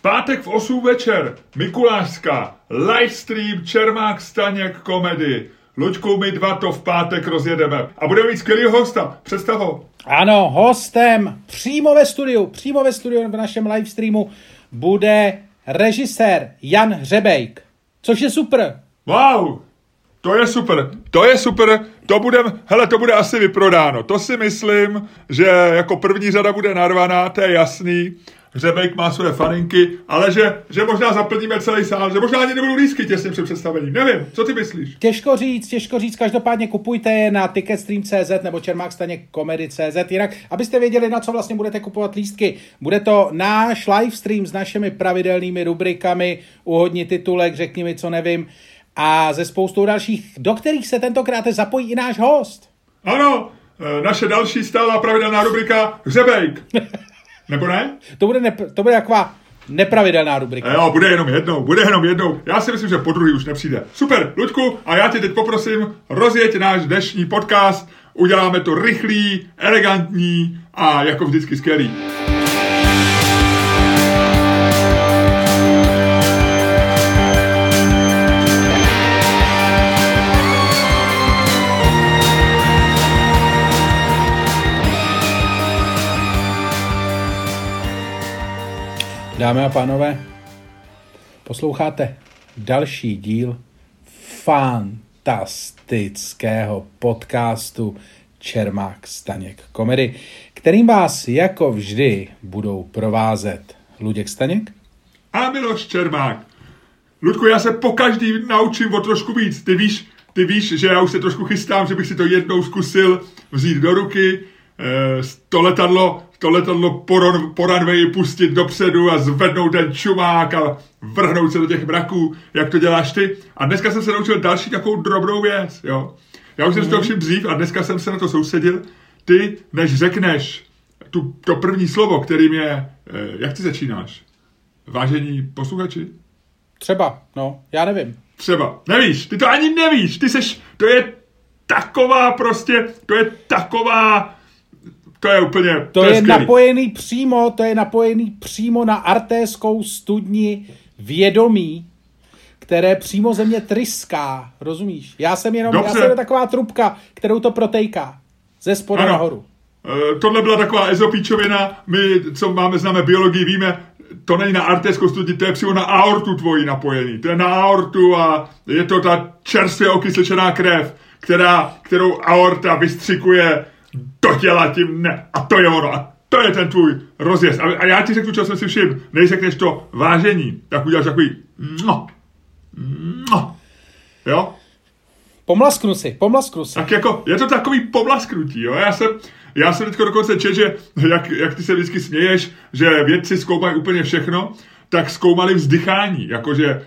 V pátek v 8 večer Mikulášská, livestream Čermák Staněk komedy. Luďku, my dva to v pátek rozjedeme. A budeme mít skvělý hosta. Představ ho. Ano, hostem přímo ve studiu, přímo ve studiu v našem livestreamu bude režisér Jan Hřebejk, což je super. Wow, to je super, to je super, to bude, hele, to bude asi vyprodáno. To si myslím, že jako první řada bude narvaná, to je jasný. Hřebejk má své faninky, ale že, že možná zaplníme celý sál, že možná ani nebudou lísky těsně před představením. Nevím, co ty myslíš? Těžko říct, těžko říct, každopádně kupujte je na ticketstream.cz nebo Čermák staně komedy.cz, jinak abyste věděli, na co vlastně budete kupovat lístky. Bude to náš livestream s našimi pravidelnými rubrikami, uhodni titulek, řekni mi, co nevím, a ze spoustou dalších, do kterých se tentokrát zapojí i náš host. Ano, e, naše další stálá pravidelná rubrika Hřebejk. Nebo ne? To bude, ne, to bude taková nepravidelná rubrika. Jo, bude jenom jednou, bude jenom jednou. Já si myslím, že po druhý už nepřijde. Super, Luďku, a já tě teď poprosím, rozjeď náš dnešní podcast, uděláme to rychlý, elegantní a jako vždycky skvělý. Dámy a pánové, posloucháte další díl fantastického podcastu Čermák Staněk komedy, kterým vás jako vždy budou provázet Luděk Staněk a Miloš Čermák. Ludku, já se po každý naučím o trošku víc. Ty víš, ty víš, že já už se trošku chystám, že bych si to jednou zkusil vzít do ruky, Eh, to letadlo, to letadlo po, po runwayi pustit dopředu a zvednout ten čumák a vrhnout se do těch mraků, jak to děláš ty. A dneska jsem se naučil další takovou drobnou věc, jo. Já už jsem mm. to všim dřív a dneska jsem se na to soustředil. Ty, než řekneš tu, to první slovo, kterým je, eh, jak ty začínáš? Vážení posluchači? Třeba, no, já nevím. Třeba, nevíš, ty to ani nevíš, ty seš, to je taková prostě, to je taková to je úplně, to, to je, je napojený přímo, to je napojený přímo na artéskou studni vědomí, které přímo země tryská, rozumíš? Já jsem jenom, Dobře. já jsem taková trubka, kterou to protejká. Ze spoda ano. nahoru. E, tohle byla taková ezopíčovina, my, co máme, známe biologii, víme, to není na artéskou studni, to je přímo na aortu tvojí napojený. To je na aortu a je to ta čerstvě okysličená krev, která, kterou aorta vystřikuje do těla tím ne. A to je ono. A to je ten tvůj rozjezd. A, a já ti řeknu, co jsem si všiml. Než řekneš to vážení, tak uděláš takový no, no. Jo? Pomlasknu si, pomlasknu si. Tak jako, je to takový pomlasknutí, jo? Já jsem, já jsem teďko dokonce čet, že jak, jak ty se vždycky směješ, že vědci zkoumají úplně všechno, tak zkoumali vzdychání, jakože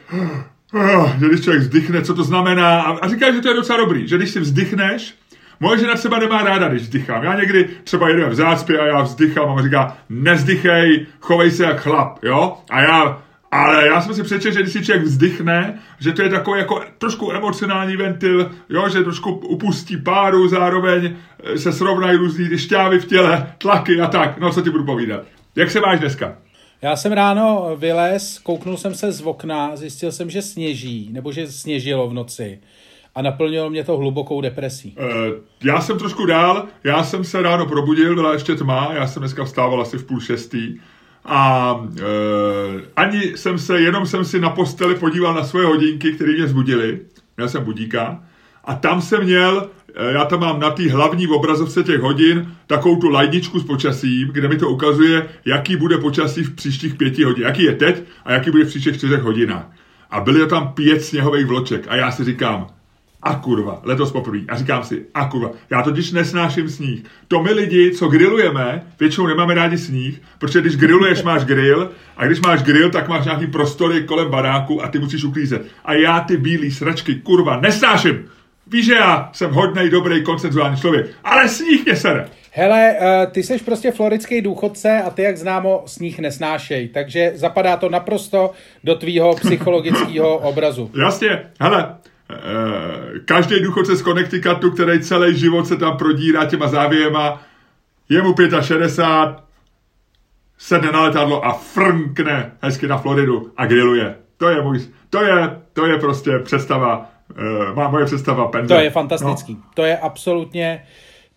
že když člověk vzdychne, co to znamená. A, a říká, že to je docela dobrý, že když si vzdychneš, Moje žena třeba nemá ráda, když vzdychám. Já někdy třeba jedu v zácpě a já vzdychám a on říká, nezdychej, chovej se jak chlap, jo? A já, ale já jsem si přečetl, že když si člověk vzdychne, že to je takový jako trošku emocionální ventil, jo, že trošku upustí páru, zároveň eh, se srovnají různý šťávy v těle, tlaky a tak. No, co ti budu povídat. Jak se máš dneska? Já jsem ráno vylez, kouknul jsem se z okna, zjistil jsem, že sněží, nebo že sněžilo v noci a naplnilo mě to hlubokou depresí. Uh, já jsem trošku dál, já jsem se ráno probudil, byla ještě tma, já jsem dneska vstával asi v půl šestý. A uh, ani jsem se, jenom jsem si na posteli podíval na svoje hodinky, které mě zbudily, měl jsem budíka. A tam jsem měl, eh, já tam mám na té hlavní obrazovce těch hodin takovou tu lajdičku s počasím, kde mi to ukazuje, jaký bude počasí v příštích pěti hodin, jaký je teď a jaký bude v příštích čtyřech hodinách. A byly tam pět sněhových vloček. A já si říkám, a kurva, letos poprvé. A říkám si, a kurva, já totiž nesnáším sníh. To my lidi, co grillujeme, většinou nemáme rádi sníh, protože když grilluješ, máš grill, a když máš grill, tak máš nějaký prostory kolem baráku a ty musíš uklízet. A já ty bílé sračky, kurva, nesnáším. Víš, že já jsem hodnej, dobrý, koncenzuální člověk, ale sníh mě sere. Hele, uh, ty jsi prostě floridský důchodce a ty, jak známo, sníh nesnášej, takže zapadá to naprosto do tvýho psychologického obrazu. Jasně, hele, Eh, každý důchodce z Connecticutu, který celý život se tam prodírá těma závěma, je mu 65, sedne na letadlo a frnkne hezky na Floridu a grilluje. To je můj, to je, to je prostě představa, uh, má moje představa penze. To je fantastický. No. To je absolutně,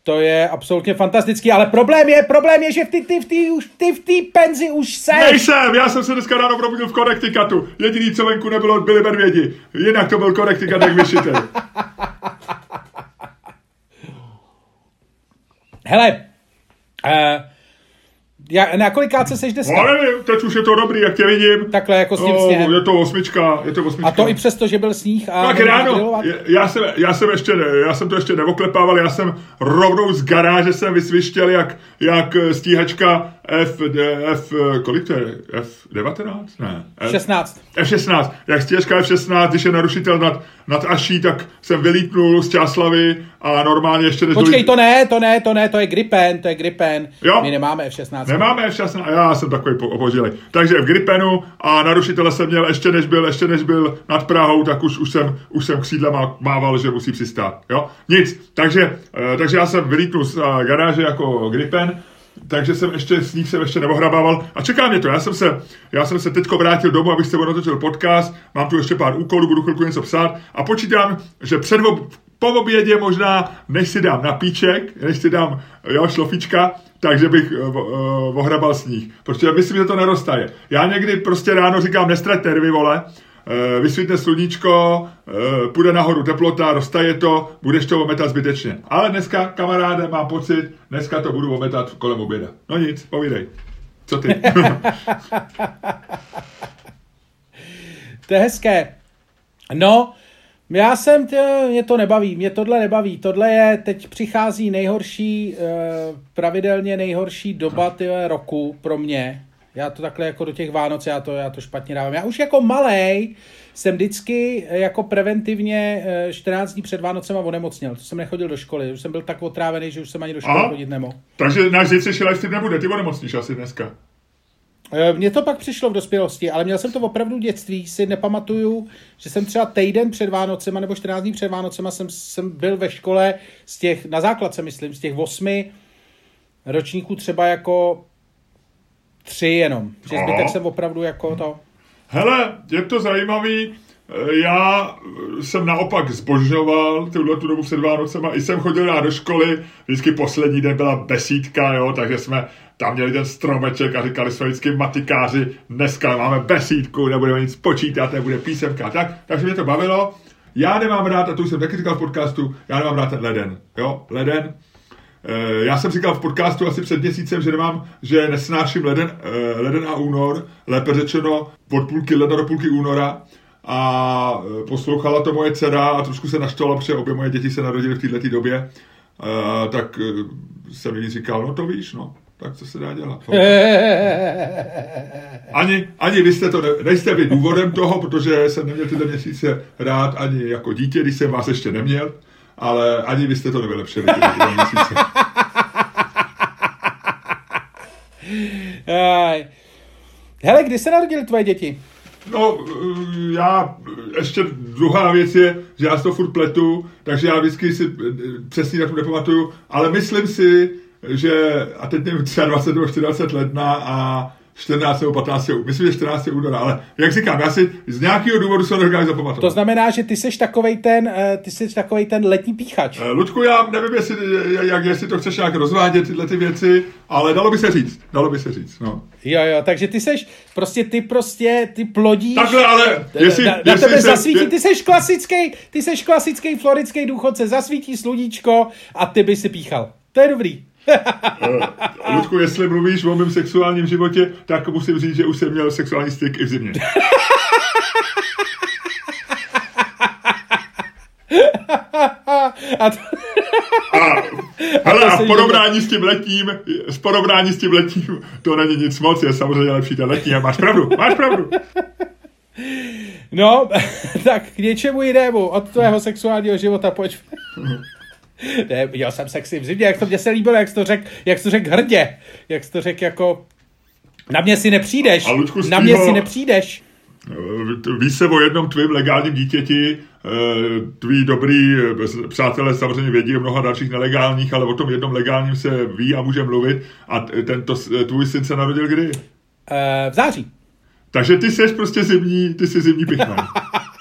to je absolutně fantastický, ale problém je, problém je, že v ty, ty, v ty, už, ty v té penzi už se. Nejsem, já jsem se dneska ráno probudil v Connecticutu. Jediný, co venku nebylo, byli medvědi. Jinak to byl Connecticut jak vyšitý. Hele, uh, já, na kolikáce seš dneska? No nevím, teď už je to dobrý, jak tě vidím. Takhle jako s tím no, sněhem. Je to osmička, je to osmička. A to i přesto, že byl sníh a... Tak ráno, já jsem, já jsem ještě, já jsem to ještě neoklepával, já jsem rovnou z garáže jsem vysvištěl jak, jak stíhačka F, F, kolik to je? F19? Ne. F, 16. F16. Jak stěžka F16, když je narušitel nad, nad Aší, tak jsem vylítnul z Čáslavy a normálně ještě... Počkej, to ne, to ne, to ne, to je Gripen, to je Gripen. Jo? My nemáme F16. Nemáme F16, já jsem takový opožilej. Takže v Gripenu a narušitele jsem měl ještě než byl, ještě než byl nad Prahou, tak už, už jsem, už jsem křídlema mával, že musí přistát. Jo? Nic. Takže, eh, takže já jsem vylítnul z eh, garáže jako Gripen takže jsem ještě s nich jsem ještě neohrabával a čeká mě to. Já jsem se, já jsem se teďko vrátil domů, abych se natočil podcast, mám tu ještě pár úkolů, budu chvilku něco psát a počítám, že před po obědě možná, než si dám napíček, než si dám jo, šlofička, takže bych uh, ohrabal sníh. Protože myslím, že to neroztaje. Já někdy prostě ráno říkám, nestrať nervy, vole, vysvítne sluníčko, uh, půjde nahoru teplota, roztaje to, budeš to ometat zbytečně. Ale dneska, kamaráde, mám pocit, dneska to budu ometat kolem oběda. No nic, povídej. Co ty? to je hezké. No, já jsem, tě, mě to nebaví, mě tohle nebaví. Tohle je, teď přichází nejhorší, eh, pravidelně nejhorší doba tyhle roku pro mě. Já to takhle jako do těch Vánoc, já to, já to špatně dávám. Já už jako malej jsem vždycky eh, jako preventivně 14 eh, dní před Vánocema onemocněl. To jsem nechodil do školy, už jsem byl tak otrávený, že už jsem ani do školy Aha. chodit nemohl. Takže náš zítřejší live nebude, ty onemocníš asi dneska. Eh, mně to pak přišlo v dospělosti, ale měl jsem to opravdu v dětství, si nepamatuju, že jsem třeba týden před Vánocema nebo 14 dní před Vánocema jsem, jsem byl ve škole z těch, na základce myslím, z těch osmi ročníků třeba jako tři jenom. Že zbytek jsem opravdu jako to... Hele, je to zajímavý, já jsem naopak zbožňoval tuhle tu dobu před Vánocema, i jsem chodil já do školy, vždycky poslední den byla besídka, jo, takže jsme tam měli ten stromeček a říkali jsme vždycky matikáři, dneska máme besídku, nebudeme nic počítat, nebude písemka, tak, takže mě to bavilo. Já nemám rád, a to už jsem taky říkal v podcastu, já nemám rád ten leden, jo, leden. E, já jsem říkal v podcastu asi před měsícem, že nemám, že nesnáším leden, e, leden a únor, lépe řečeno od půlky ledna do půlky února. A eh, poslouchala to moje dcera a trošku se naštvala, protože obě moje děti se narodily v této době, e, tak jsem jí říkal, no to víš, no, tak co se dá dělat? Ani, ani vy jste to, ne, nejste vy důvodem toho, protože jsem neměl tyhle měsíce rád ani jako dítě, když jsem vás ještě neměl, ale ani vy jste to nevylepšili. Hele, kdy se narodili tvoje děti? No, já, ještě druhá věc je, že já si to furt pletu, takže já vždycky si přesně datum nepamatuju, ale myslím si, že, a teď nevím, 23 nebo 24 ledna a 14 nebo 15. Myslím, že 14. února, ale jak říkám, já si z nějakého důvodu se nedokážu zapamatovat. To znamená, že ty jsi takovej ten, eh, ty jsi takovej ten letní píchač. Eh, Ludku, já nevím, jestli, jak, jestli to chceš nějak rozvádět, tyhle ty věci, ale dalo by se říct, dalo by se říct, no. Jo, jo, takže ty seš, prostě ty prostě, ty plodíš. Takhle, ale jestli, na, na jestli tebe se, zasvítí, ty seš klasický, ty seš klasický floridský důchodce, zasvítí sludíčko a ty by si píchal. To je dobrý. Uh, Ludku, jestli mluvíš o mém sexuálním životě, tak musím říct, že už jsem měl sexuální styk i v zimě. a, to... a, hele, a, a v porovnání s tím letím, s porovnání s tím letím, to není nic moc, je samozřejmě lepší ten letní a máš pravdu, máš pravdu. No, tak k něčemu jinému od tvého sexuálního života pojď. ne, viděl jsem sexy v zimě, jak to mě se líbilo, jak jsi to řekl, jak jsi to řekl hrdě, jak jsi to řekl jako na mě si nepřijdeš, na mě si nepřijdeš. Ví se o jednom tvým legálním dítěti, tví dobrý eh, přátelé samozřejmě vědí o mnoha dalších nelegálních, ale o tom jednom legálním se ví a může mluvit. A tento tvůj syn se narodil kdy? v září. Takže ty jsi prostě zimní, ty jsi zimní pichman.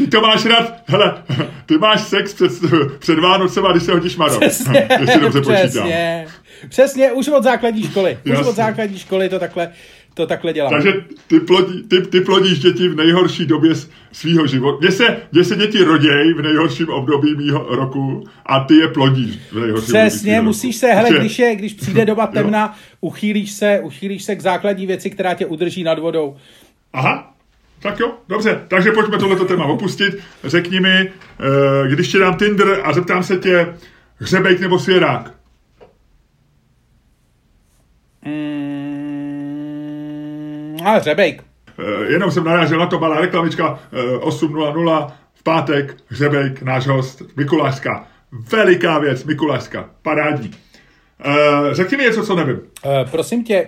Ty to máš rád, hele, ty máš sex před, před Vánocem a když se hodíš Maro. Přesně, dobře přesně, přesně, už od základní školy. Už Jasně. od základní školy to takhle, to takhle dělám. Takže ty, plodí, ty, ty plodíš děti v nejhorší době svého života. Mně se, mně se děti rodějí v nejhorším období mýho roku a ty je plodíš v nejhorším Přesně, období musíš se, hele, když, je, když přijde doba temna, uchýlíš se, uchýlíš se k základní věci, která tě udrží nad vodou. Aha, tak jo, dobře, takže pojďme tohleto téma opustit. Řekni mi, eh, když ti dám Tinder a zeptám se tě, hřebejk nebo svěrák? Mm, a hřebejk. Eh, jenom jsem narážel na to, malá reklamička 8.00 eh, v pátek, hřebejk, náš host, Mikulášska. Veliká věc, Mikulášska, parádní. Řekni mi něco, co nevím. Prosím tě,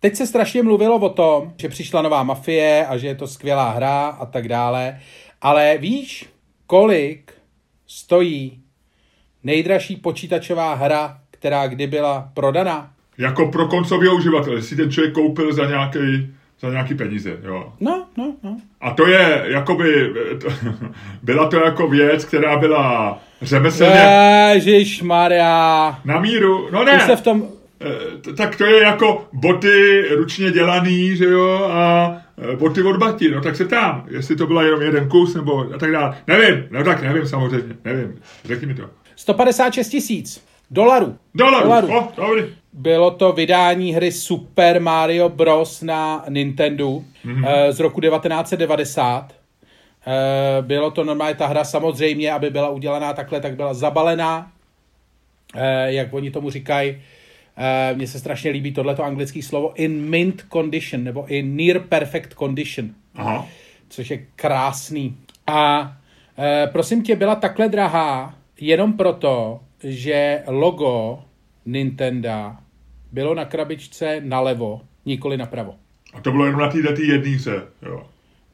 Teď se strašně mluvilo o tom, že přišla nová mafie a že je to skvělá hra a tak dále, ale víš, kolik stojí nejdražší počítačová hra, která kdy byla prodaná? Jako pro koncového uživatele, si ten člověk koupil za nějaký za nějaký peníze, jo. No, no, no. A to je, jakoby, byla to jako věc, která byla řemeslně... Maria. Na míru, no ne. Už se v tom, tak to je jako boty ručně dělaný, že jo, a eh, boty od Bati, no tak se tam, jestli to byla jenom jeden kus, nebo a tak dále. Nevím, no tak nevím samozřejmě, nevím, řekni mi to. 156 tisíc dolarů. Dolarů, dolarů. Oh, dobrý. Bylo to vydání hry Super Mario Bros. na Nintendo mm-hmm. z roku 1990. Bylo to normálně ta hra samozřejmě, aby byla udělaná takhle, tak byla zabalená, jak oni tomu říkají, Uh, Mně se strašně líbí tohleto anglické slovo in mint condition, nebo in near perfect condition. Aha. Což je krásný. A uh, prosím tě, byla takhle drahá jenom proto, že logo Nintendo bylo na krabičce nalevo, nikoli napravo. A to bylo jenom na té jedné hře, jo.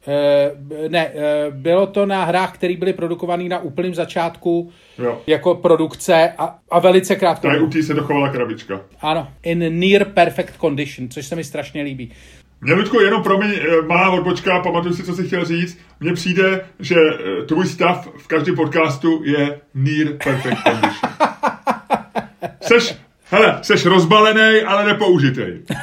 Uh, ne, uh, bylo to na hrách, které byly produkované na úplném začátku jo. jako produkce a, a velice krátko. Tak u té se dochovala krabička. Ano, in near perfect condition, což se mi strašně líbí. Mě, Ludku, jenom promiň, eh, malá odbočka, pamatuju si, co jsi chtěl říct. Mně přijde, že tvůj stav v každém podcastu je near perfect condition. seš, hele, seš rozbalený, ale nepoužitej.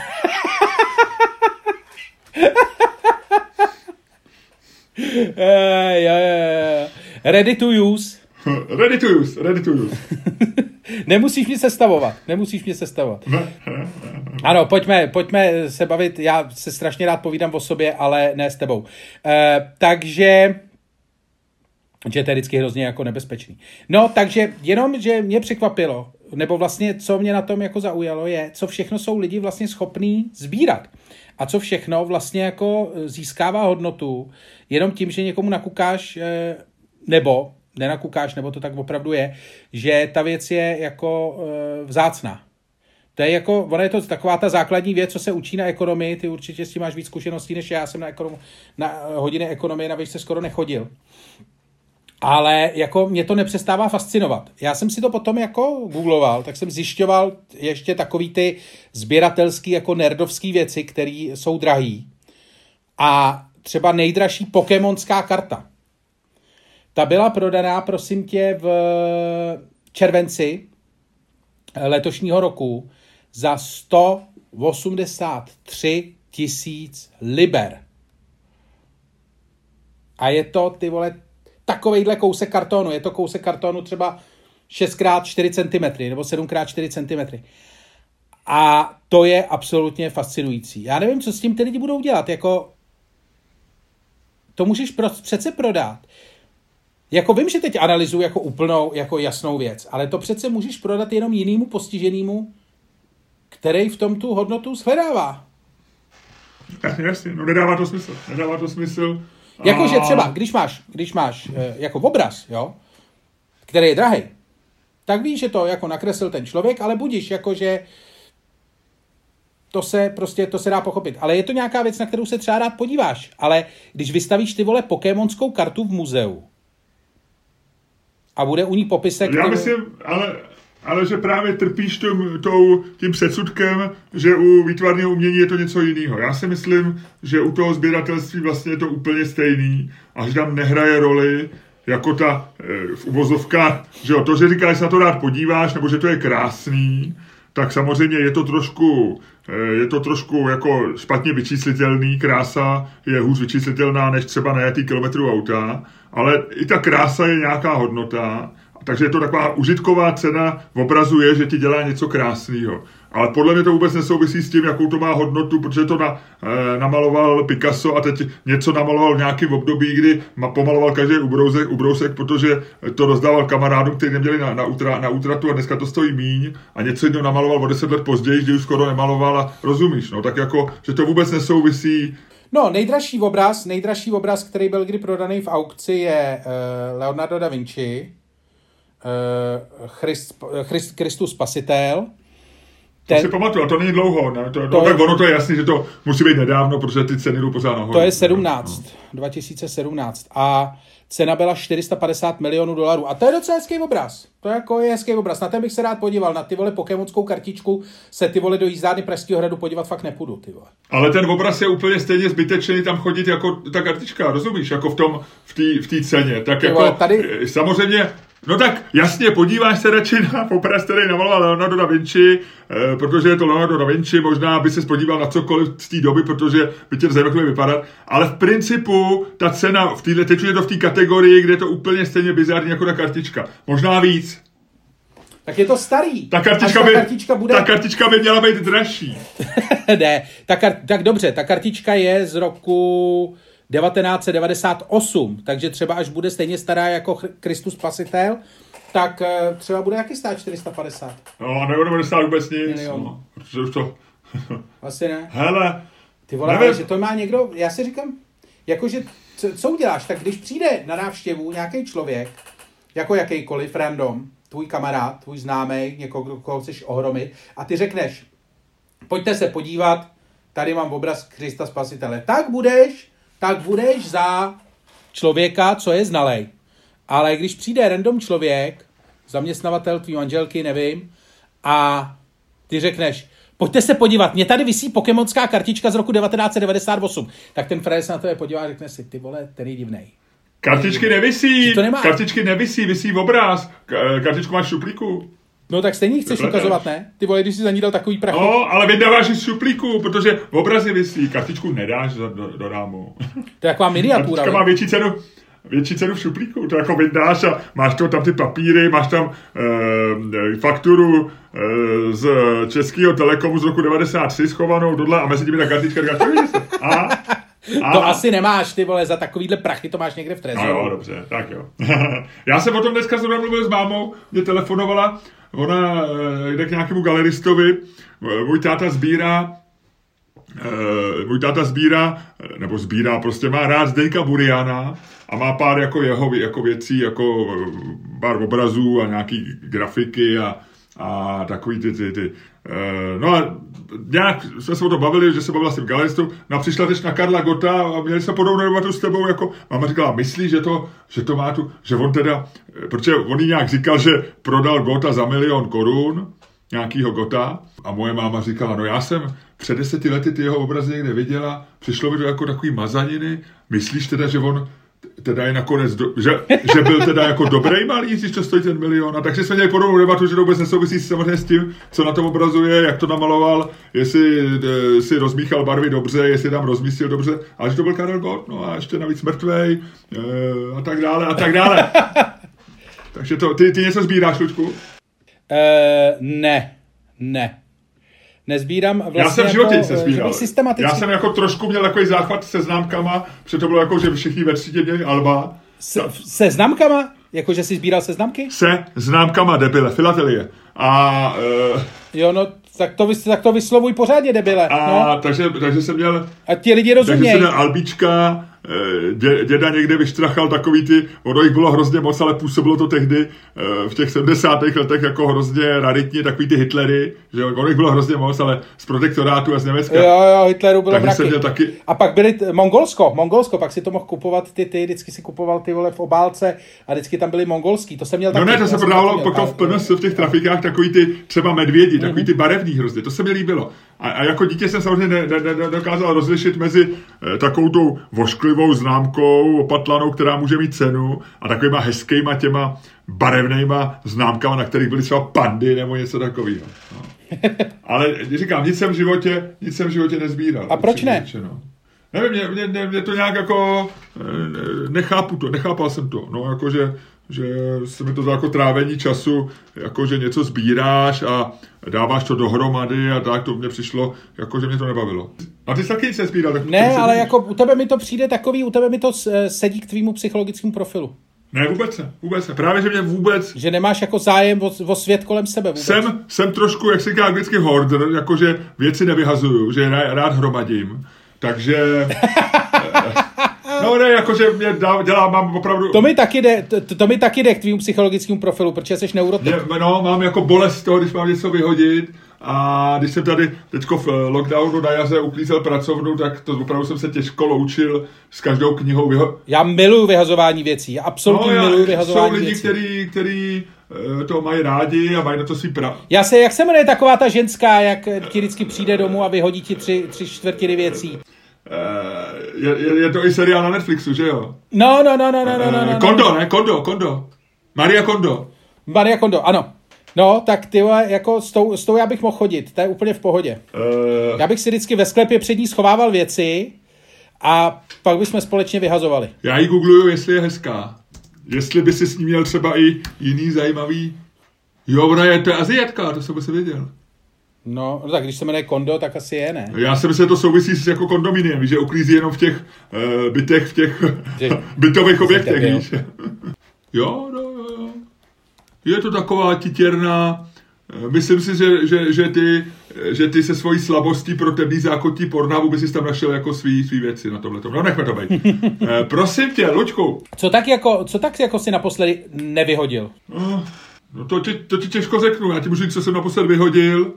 uh, jo, jo, Ready to use. ready to use, ready to use. nemusíš mě sestavovat, nemusíš mě sestavovat. ano, pojďme, pojďme se bavit, já se strašně rád povídám o sobě, ale ne s tebou. Uh, takže že to je vždycky hrozně jako nebezpečný. No, takže jenom, že mě překvapilo, nebo vlastně, co mě na tom jako zaujalo, je, co všechno jsou lidi vlastně schopní sbírat a co všechno vlastně jako e, získává hodnotu jenom tím, že někomu nakukáš, e, nebo nenakukáš, nebo to tak opravdu je, že ta věc je jako e, vzácná. To je jako, ona je to taková ta základní věc, co se učí na ekonomii, ty určitě s tím máš víc zkušeností, než já jsem na, ekonom, na hodiny ekonomie na se skoro nechodil. Ale jako mě to nepřestává fascinovat. Já jsem si to potom jako googloval, tak jsem zjišťoval ještě takový ty sběratelský jako nerdovský věci, které jsou drahý. A třeba nejdražší pokemonská karta. Ta byla prodaná, prosím tě, v červenci letošního roku za 183 tisíc liber. A je to, ty vole, takovejhle kousek kartonu. Je to kousek kartonu třeba 6x4 cm nebo 7x4 cm. A to je absolutně fascinující. Já nevím, co s tím ty lidi budou dělat. Jako, to můžeš pro, přece prodat. Jako vím, že teď analyzuji jako úplnou, jako jasnou věc, ale to přece můžeš prodat jenom jinému postiženému, který v tom tu hodnotu shledává. Jasně, no nedává to smysl. Nedává to smysl. Jakože třeba, když máš, když máš eh, jako obraz, jo, který je drahý, tak víš, že to jako nakreslil ten člověk, ale budíš, jakože to se prostě, to se dá pochopit. Ale je to nějaká věc, na kterou se třeba rád podíváš. Ale když vystavíš ty vole pokémonskou kartu v muzeu a bude u ní popisek... Já myslím, ale, ale že právě trpíš tím, tou, tím předsudkem, že u výtvarného umění je to něco jiného. Já si myslím, že u toho sběratelství vlastně je to úplně stejný a že tam nehraje roli jako ta e, v uvozovkách, že jo, to, že říkáš, že se na to rád podíváš, nebo že to je krásný, tak samozřejmě je to trošku, eh, je to trošku jako špatně vyčíslitelný. Krása je hůř vyčíslitelná než třeba najetý kilometru auta, ale i ta krása je nějaká hodnota. Takže je to taková užitková cena v obrazu je, že ti dělá něco krásného. Ale podle mě to vůbec nesouvisí s tím, jakou to má hodnotu, protože to na, e, namaloval Picasso a teď něco namaloval v nějakém období, kdy ma, pomaloval každý ubrousek, ubrousek, protože to rozdával kamarádům, kteří neměli na, na, utra, na útratu a dneska to stojí míň a něco jiného namaloval o deset let později, kdy už skoro nemaloval a rozumíš, no, tak jako, že to vůbec nesouvisí No, nejdražší obraz, nejdražší obraz, který byl kdy prodaný v aukci, je uh, Leonardo da Vinci, Christ, Christ, Christus Spasitel, ten... To si pamatuju, a to není dlouho, ne? To, to no, tak ono to je jasný, že to musí být nedávno, protože ty ceny jdou pořád nahoru. To je 17, no. 2017. A cena byla 450 milionů dolarů. A to je docela hezký obraz. To jako je hezký obraz. Na ten bych se rád podíval. Na ty vole pokemonskou kartičku se ty vole do jízdárny Pražského hradu podívat fakt nepůjdu. Ty vole. Ale ten obraz je úplně stejně zbytečný tam chodit jako ta kartička, rozumíš? Jako v tom, v té v ceně. Tak ty jako, vole, tady... samozřejmě No tak jasně, podíváš se radši na obraz, který namaloval Leonardo da Vinci, eh, protože je to Leonardo da Vinci, možná by se podíval na cokoliv z té doby, protože by tě zajímavě vypadat, ale v principu ta cena, v této, teď je to v té kategorii, kde je to úplně stejně bizarní jako ta kartička. Možná víc. Tak je to starý. Ta kartička, ta by, kartička bude... ta kartička by měla být dražší. ne, ta kar... tak dobře, ta kartička je z roku 1998, takže třeba až bude stejně stará jako Kristus Spasitel, tak eh, třeba bude jaký stát 450. No, nebo nebude stát vůbec nic, no, protože už to... Asi ne. Hele, Ty vole, ale že to má někdo, já si říkám, jakože, co, co uděláš, tak když přijde na návštěvu nějaký člověk, jako jakýkoliv random, tvůj kamarád, tvůj známý, někoho, koho chceš ohromit, a ty řekneš, pojďte se podívat, tady mám obraz Krista Spasitele, tak budeš tak budeš za člověka, co je znalej. Ale když přijde random člověk, zaměstnavatel tvý manželky, nevím, a ty řekneš, pojďte se podívat, mě tady vysí pokemonská kartička z roku 1998, tak ten frajer se na to je podívá a řekne si, ty vole, ten je divnej. Kartičky nevisí, to nemá... kartičky nevisí, vysí v obráz. Kartičku máš v šuplíku. No tak stejně chceš Dobře, ukazovat, ne? Ty vole, když jsi za ní dal takový prach. No, ale vydáváš z šuplíku, protože v obrazi vysí, kartičku nedáš do, do, do rámu. To je taková miniatura. Kartička má větší cenu, větší cenu v šuplíku. To jako vydáš a máš to tam ty papíry, máš tam e, fakturu e, z Českého telekomu z roku 93 schovanou dole a mezi tím ta kartička a a... To asi nemáš, ty vole, za takovýhle prachy to máš někde v trezoru. No jo, dobře, tak jo. Já jsem o tom dneska zrovna mluvil s mámou, mě telefonovala, ona eh, jde k nějakému galeristovi, můj táta sbírá Uh, můj táta sbírá, nebo sbírá, prostě má rád Zdeňka Buriana a má pár jako jeho jako věcí, jako pár obrazů a nějaký grafiky a, a takový ty, ty, ty. Uh, no a nějak jsme se o to bavili, že se bavila s tím galeristou, no a přišla teď na Karla Gota a měli jsme podobnou debatu s tebou, jako máma říkala, myslí, že to, že to má tu, že on teda, protože on jí nějak říkal, že prodal Gota za milion korun, nějakýho Gota. A moje máma říkala, no já jsem před deseti lety ty jeho obrazy někde viděla, přišlo mi to jako takový mazaniny, myslíš teda, že on teda je nakonec, do, že, že byl teda jako dobrý malý, když to stojí ten milion. A takže jsme měli podobnou debatu, že to vůbec nesouvisí samozřejmě s tím, co na tom obrazuje, jak to namaloval, jestli e, si rozmíchal barvy dobře, jestli tam rozmístil dobře, ale že to byl Karel Gott, no a ještě navíc mrtvej e, a tak dále a tak dále. takže to, ty, ty něco sbíráš, Luďku? Uh, ne, ne nezbírám vlastně Já jsem v životě jako, se sbíral. Systematicky. Já jsem jako trošku měl takový záchvat se známkama, protože to bylo jako, že všichni ve třídě měli Alba. Se, se známkama? Jako, že jsi sbíral se známky? Se známkama, debile, filatelie. A... Uh, jo, no, tak to, tak to vyslovuj pořádně, debile. A no. takže, takže jsem měl... A ti lidi rozumějí. Takže jsem měl Albička, eh, dě, děda někde vyštrachal takový ty, ono jich bylo hrozně moc, ale působilo to tehdy eh, v těch 70. letech jako hrozně raritně, takový ty Hitlery, že ono jich bylo hrozně moc, ale z protektorátu a z Německa. Jo, jo, Hitleru bylo mraky. taky- A pak byly t- Mongolsko, Mongolsko, pak si to mohl kupovat ty, ty vždycky si kupoval ty vole v obálce a vždycky tam byly mongolský, to jsem měl No taky. ne, to se prodávalo potom v. PNS v těch trafikách takový ty třeba medvědi, takový ty barevný hrozně, to se mi líbilo. A, a jako dítě jsem samozřejmě ne- ne- ne- nedokázal rozlišit mezi eh, takovou tou vošklivou známkou opatlanou, která může mít cenu a takovýma hezkýma těma barevnýma známkama, na kterých byly třeba pandy nebo něco takového. No. Ale říkám, nic jsem v životě, nic jsem v životě nezbíral. A proč ne? řečeno. Nevím, mě, mě, mě, mě, to nějak jako, eh, nechápu to, nechápal jsem to, no jakože, že se mi to zdá jako trávení času, jako že něco sbíráš a dáváš to dohromady a tak to mně přišlo, jako že mě to nebavilo. A ty jsi taky nic nezbíral. Tak Ne, se ale jako u tebe mi to přijde takový, u tebe mi to s- sedí k tvýmu psychologickému profilu. Ne, vůbec ne, vůbec ne. Právě, že mě vůbec, Že nemáš jako zájem o, o svět kolem sebe vůbec. jsem, jsem trošku, jak se říká anglicky, hoarder, jakože věci nevyhazuju, že rád hromadím. Takže... ne, jakože mě dá, dělá, mám opravdu... To mi taky jde, to, to mi taky jde k tvýmu psychologickému profilu, protože jsi neurotik. Mě, no, mám jako bolest toho, když mám něco vyhodit a když jsem tady teďko v eh, lockdownu na jaře uklízel pracovnu, tak to opravdu jsem se těžko loučil s každou knihou. Vyho- Já miluju vyhazování věcí, absolutně no, já, miluju jsou vyhazování lidi, věcí. který, který eh, to mají rádi a mají na to svý pra... Já se, jak se jmenuje taková ta ženská, jak ti vždycky přijde domů a vyhodí ti tři, tři čtvrtiny věcí. Eh, je, je, je, to i seriál na Netflixu, že jo? No, no, no, no, no, no, no, Eh, no. Kondo, ne? Kondo, Kondo. Maria Kondo. Maria Kondo, ano. No, tak ty jako s tou, s tou já bych mohl chodit, to je úplně v pohodě. Eh, Já bych si vždycky ve sklepě před ní schovával věci a pak bychom společně vyhazovali. já ji googluju, jestli je hezká. Jestli by si s ní měl třeba i jiný zajímavý... Jo, ona je, to je Aziatka, to jsem se věděl. No, no, tak když se jmenuje Kondo, tak asi je, ne? Já si myslím, že to souvisí s jako kondominiem, víš, že uklízí jenom v těch uh, bytech, v těch Že- bytových objektech, víš. jo, no, jo, jo. Je to taková titěrná, eh, myslím si, že, že, že, ty, že ty se svojí slabostí pro temný zákotí pornávu by si tam našel jako svý, svý věci na tomhle. No nechme to být. Eh, prosím tě, Luďku, Co tak jako, co tak jako si naposledy nevyhodil? no, no to, ti, to ti těžko řeknu, já ti můžu říct, co jsem naposled vyhodil,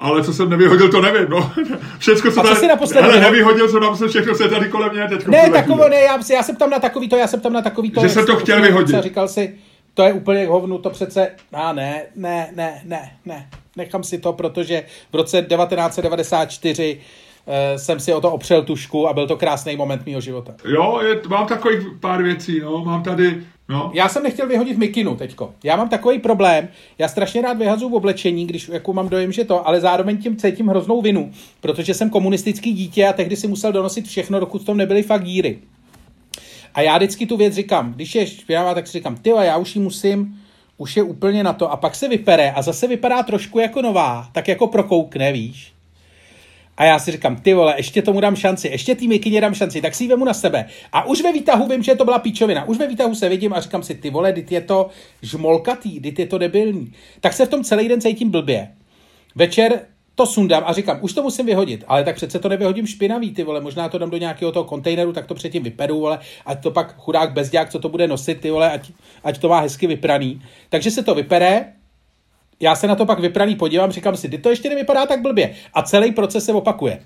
ale co jsem nevyhodil, to nevím, no. Všecko, co A co tady, jsi ale vyhodil? nevyhodil jsem naposled všechno, co je tady kolem mě teď. Ne, takovou, ne, já, já jsem tam na takový to, já jsem tam na takový to. Že jsem to chtěl vyhodit. A říkal si, to je úplně hovnu, to přece, a ne, ne, ne, ne, ne, nechám si to, protože v roce 1994 uh, jsem si o to opřel tušku a byl to krásný moment mého života. Jo, je, mám takových pár věcí, no, mám tady, no. Já jsem nechtěl vyhodit mikinu teďko. Já mám takový problém. Já strašně rád vyhazuju v oblečení, když jako mám dojem, že to, ale zároveň tím cítím hroznou vinu, protože jsem komunistický dítě a tehdy si musel donosit všechno, dokud v tom nebyly fakt díry. A já vždycky tu věc říkám, když je špinavá, tak si říkám, ty já už ji musím, už je úplně na to a pak se vypere a zase vypadá trošku jako nová, tak jako prokoukne, víš. A já si říkám, ty vole, ještě tomu dám šanci, ještě tý mikině dám šanci, tak si ji vemu na sebe. A už ve výtahu vím, že to byla píčovina. Už ve výtahu se vidím a říkám si, ty vole, dit je to žmolkatý, dit je to debilní. Tak se v tom celý den cítím blbě. Večer to sundám a říkám, už to musím vyhodit, ale tak přece to nevyhodím špinavý, ty vole, možná to dám do nějakého toho kontejneru, tak to předtím vyperu, vole, ať to pak chudák bezďák, co to bude nosit, ty vole, ať, ať to má hezky vypraný. Takže se to vypere, já se na to pak vypraný podívám, říkám si, ty to ještě nevypadá tak blbě. A celý proces se opakuje.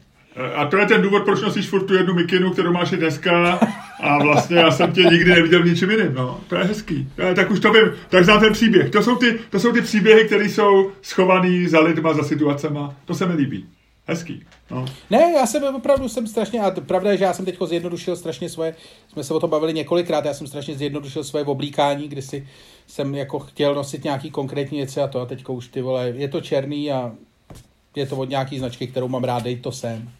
A to je ten důvod, proč nosíš furt tu jednu mikinu, kterou máš i dneska a vlastně já jsem tě nikdy neviděl v ničem jiným, no. To je hezký. Eh, Tak už to vím, tak znám ten příběh. To jsou ty, to jsou ty příběhy, které jsou schovaný za lidma, za situacema. To se mi líbí. Hezký. No. Ne, já jsem opravdu jsem strašně, a pravda je, že já jsem teď zjednodušil strašně svoje, jsme se o tom bavili několikrát, já jsem strašně zjednodušil svoje oblíkání, kdy si jsem jako chtěl nosit nějaký konkrétní věci a to a teďko už ty vole, je to černý a je to od nějaký značky, kterou mám rád, dej to sem.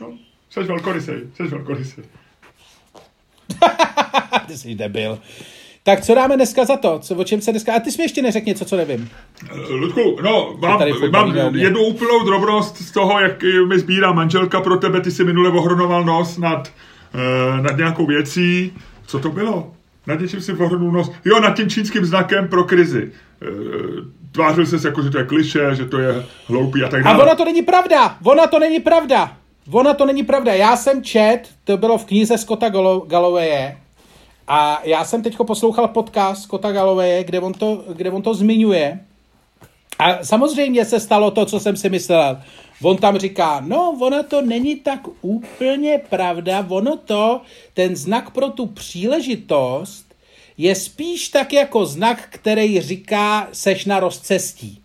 no. Jsi velkorysej, jsi velkorysej. Ty jsi debil. Tak co dáme dneska za to? Co, o čem se dneska... A ty jsi mi ještě neřekl něco, co nevím. Eh, Ludku, no, mám, mám jednu úplnou drobnost z toho, jak mi sbírá manželka pro tebe. Ty si minule ohronoval nos nad, eh, nad nějakou věcí. Co to bylo? Nad něčím si ohrnul nos. Jo, nad tím čínským znakem pro krizi. Eh, tvářil se jako, že to je kliše, že to je hloupý a tak A dále. ona to není pravda! Ona to není pravda! ona to není pravda. Já jsem čet, to bylo v knize Scotta Gallowaye, a já jsem teď poslouchal podcast Scotta Gallowaye, kde on to, kde on to zmiňuje. A samozřejmě se stalo to, co jsem si myslel. On tam říká, no, ono to není tak úplně pravda, ono to, ten znak pro tu příležitost je spíš tak jako znak, který říká, seš na rozcestí.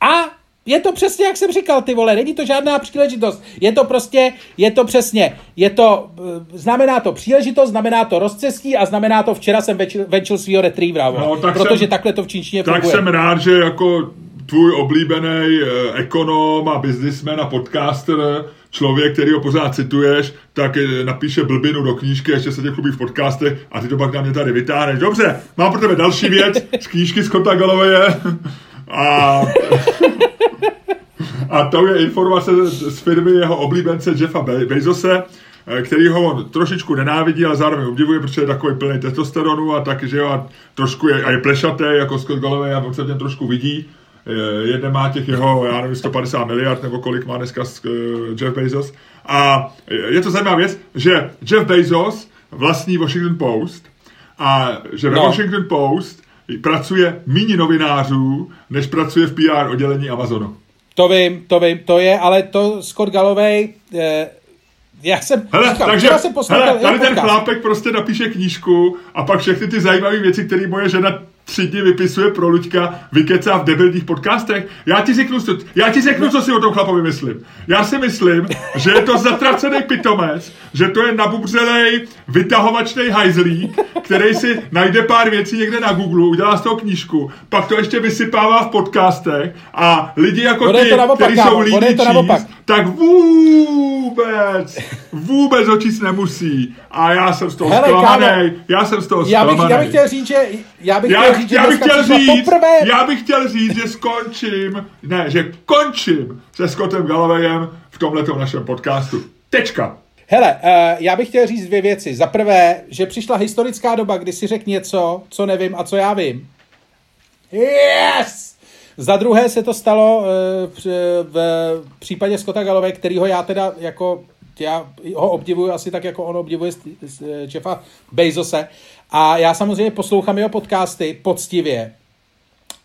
A je to přesně, jak jsem říkal, ty vole, není to žádná příležitost. Je to prostě, je to přesně, je to, eh, znamená to příležitost, znamená to rozcestí a znamená to, včera jsem venčil, venčil svýho retrievera, no, tak protože jsem, takhle to v čínštině Tak funguje. jsem rád, že jako tvůj oblíbený eh, ekonom a businessman a podcaster, člověk, který ho pořád cituješ, tak eh, napíše blbinu do knížky, ještě se tě chlubí v podcastech a ty to pak na mě tady vytáhneš. Dobře, mám pro tebe další věc z knížky Scotta Galloway a a to je informace z firmy jeho oblíbence Jeffa Bezose, eh, který ho on trošičku nenávidí, ale zároveň obdivuje, protože je takový plný testosteronu a tak, že jo, a trošku je, a je plešatý, jako Scott Galloway a on se v něm trošku vidí. Jeden má těch jeho, já nevím, 150 miliard, nebo kolik má dneska eh, Jeff Bezos. A je to zajímavá věc, že Jeff Bezos vlastní Washington Post a že ve no. Washington Post pracuje méně novinářů, než pracuje v PR oddělení Amazonu. To vím, to vím, to je, ale to Scott Galloway, eh, já jsem, hele, říkám, takže, jsem hele, tady ten chlápek prostě napíše knížku a pak všechny ty zajímavé věci, které moje žena tři dny vypisuje pro Luďka, vykecá v debilních podcastech. Já ti řeknu, já ti řeknu, co si o tom chlapovi myslím. Já si myslím, že je to zatracený pitomec, že to je nabubřelej, vytahovačný hajzlík, který si najde pár věcí někde na Google, udělá z toho knížku, pak to ještě vysypává v podcastech a lidi jako ty, kteří jsou líní tak vůbec, vůbec očíst nemusí. A já jsem z toho zklamaný. Já jsem z toho zklamaný. Já bych, já bych chtěl říct, že já bych já, chtěl říct, já bych chtěl říct, poprvé... já bych chtěl říct, že skončím, ne, že končím se Scottem Gallowayem v tomhletom našem podcastu. Tečka. Hele, uh, já bych chtěl říct dvě věci. Za prvé, že přišla historická doba, kdy si řekl něco, co nevím a co já vím. Yes! Za druhé se to stalo uh, v případě Scotta Galloway, kterýho já teda jako já ho obdivuju asi tak, jako on obdivuje Jeffa Bezose. A já samozřejmě poslouchám jeho podcasty poctivě.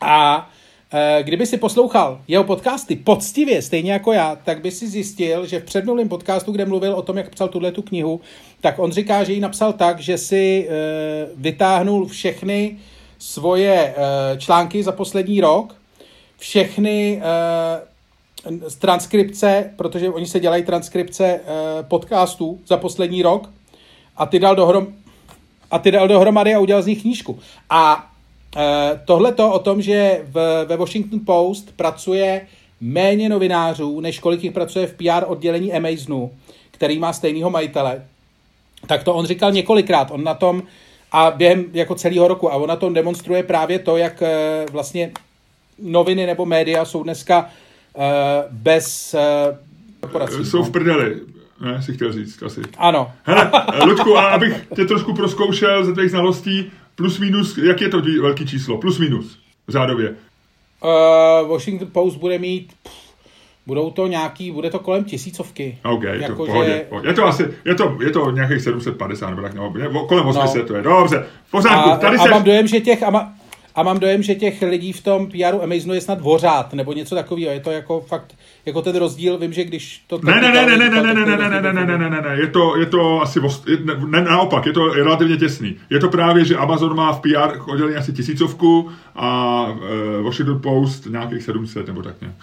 A e, kdyby si poslouchal jeho podcasty poctivě, stejně jako já, tak by si zjistil, že v předminulém podcastu, kde mluvil o tom, jak psal tuhle tu knihu, tak on říká, že ji napsal tak, že si e, vytáhnul všechny svoje e, články za poslední rok, všechny transkripce, protože oni se dělají transkripce podcastů za poslední rok a ty dal dohrom, a ty dal dohromady a udělal z nich knížku. A e, tohle to o tom, že v, ve Washington Post pracuje méně novinářů, než kolik jich pracuje v PR oddělení Amazonu, který má stejného majitele, tak to on říkal několikrát. On na tom a během jako celého roku a on na tom demonstruje právě to, jak e, vlastně noviny nebo média jsou dneska e, bez e, Jsou v prdeli. Ne, si chtěl říct asi. Ano. Hele, Ludku, a abych tě trošku proskoušel ze tvých znalostí, plus minus, jak je to velký číslo? Plus minus, řádově. Uh, Washington Post bude mít, pff, budou to nějaký, bude to kolem tisícovky. OK, je jako to pohodě, že... pohodě. Je to asi, je to, je to nějakých 750 nebo tak, nebo kolem 800 no. to je, dobře, v pořádku. A, tady a se... mám dojem, že těch, a, ma, a mám dojem, že těch lidí v tom PRu Amazonu je snad vořát, nebo něco takového. Je to jako fakt, jako ten rozdíl, vím, že když to... Ne, ne, ne, ne, ne, ne, ne, ne, ne, ne, ne, ne, ne, ne, ne, je to, je to asi, ne, naopak, je to relativně těsný. Je to právě, že Amazon má v PR oddělení asi tisícovku a Washington Post nějakých 700 nebo tak nějak.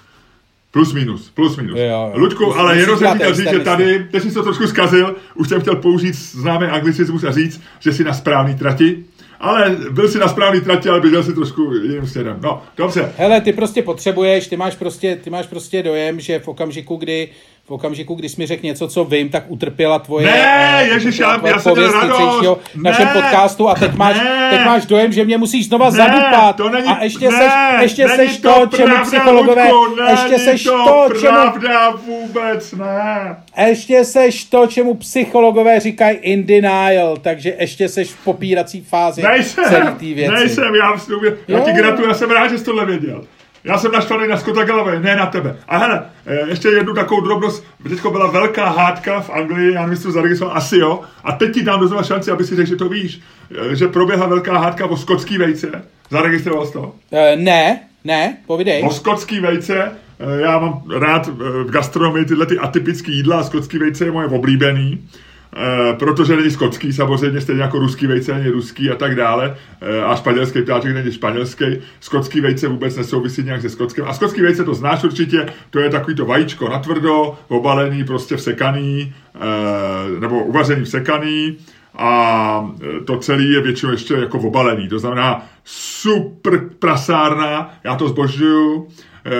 Plus minus, plus minus. Jo, jo. Luďku, ale jenom jsem chtěl říct, že tady, teď jsi to trošku zkazil, už jsem chtěl použít známý anglicismus a říct, že jsi na správný trati, ale byl si na správný trati, ale běžel si trošku jiným směrem. No, dobře. Hele, ty prostě potřebuješ, ty máš prostě, ty máš prostě dojem, že v okamžiku, kdy v okamžiku, kdy jsi mi řekl něco, co vím, tak utrpěla tvoje Ne, uh, ježiš, já, já jsem radost. v našem ne, podcastu a teď máš, ne, teď máš dojem, že mě musíš znova ne, zadupat. To není, a ještě ne, seš, ještě seš to, to čemu psychologové, Ludku, ještě seš to, to čemu, pravda vůbec ne. Ještě seš to, čemu psychologové říkají in denial, takže ještě seš v popírací fázi nejsem, celý té věci. Nejsem, já, já ti gratuluji, já jsem rád, že jsi tohle věděl. Já jsem naštvaný na Scotta Galloway, ne na tebe. A hele, eh, ještě jednu takovou drobnost. Teďko byla velká hádka v Anglii, já nevím, jestli to zaregistroval, asi jo. A teď ti dám doznova šanci, aby si řekl, že to víš. Eh, že proběhla velká hádka o skotský vejce. Zaregistroval jsi to? Uh, ne, ne, povidej. O skotský vejce, já mám rád v gastronomii tyhle ty atypické jídla a skotský vejce je moje oblíbený. E, protože není skotský, samozřejmě stejně jako ruský vejce není ruský a tak dále. E, a španělský ptáček není španělský. Skotský vejce vůbec nesouvisí nějak se skotským. A skotský vejce to znáš určitě, to je takový to vajíčko na tvrdo, obalený, prostě vsekaný, e, nebo uvařený vsekaný a to celé je většinou ještě jako obalený. To znamená super prasárna, já to zbožňuju.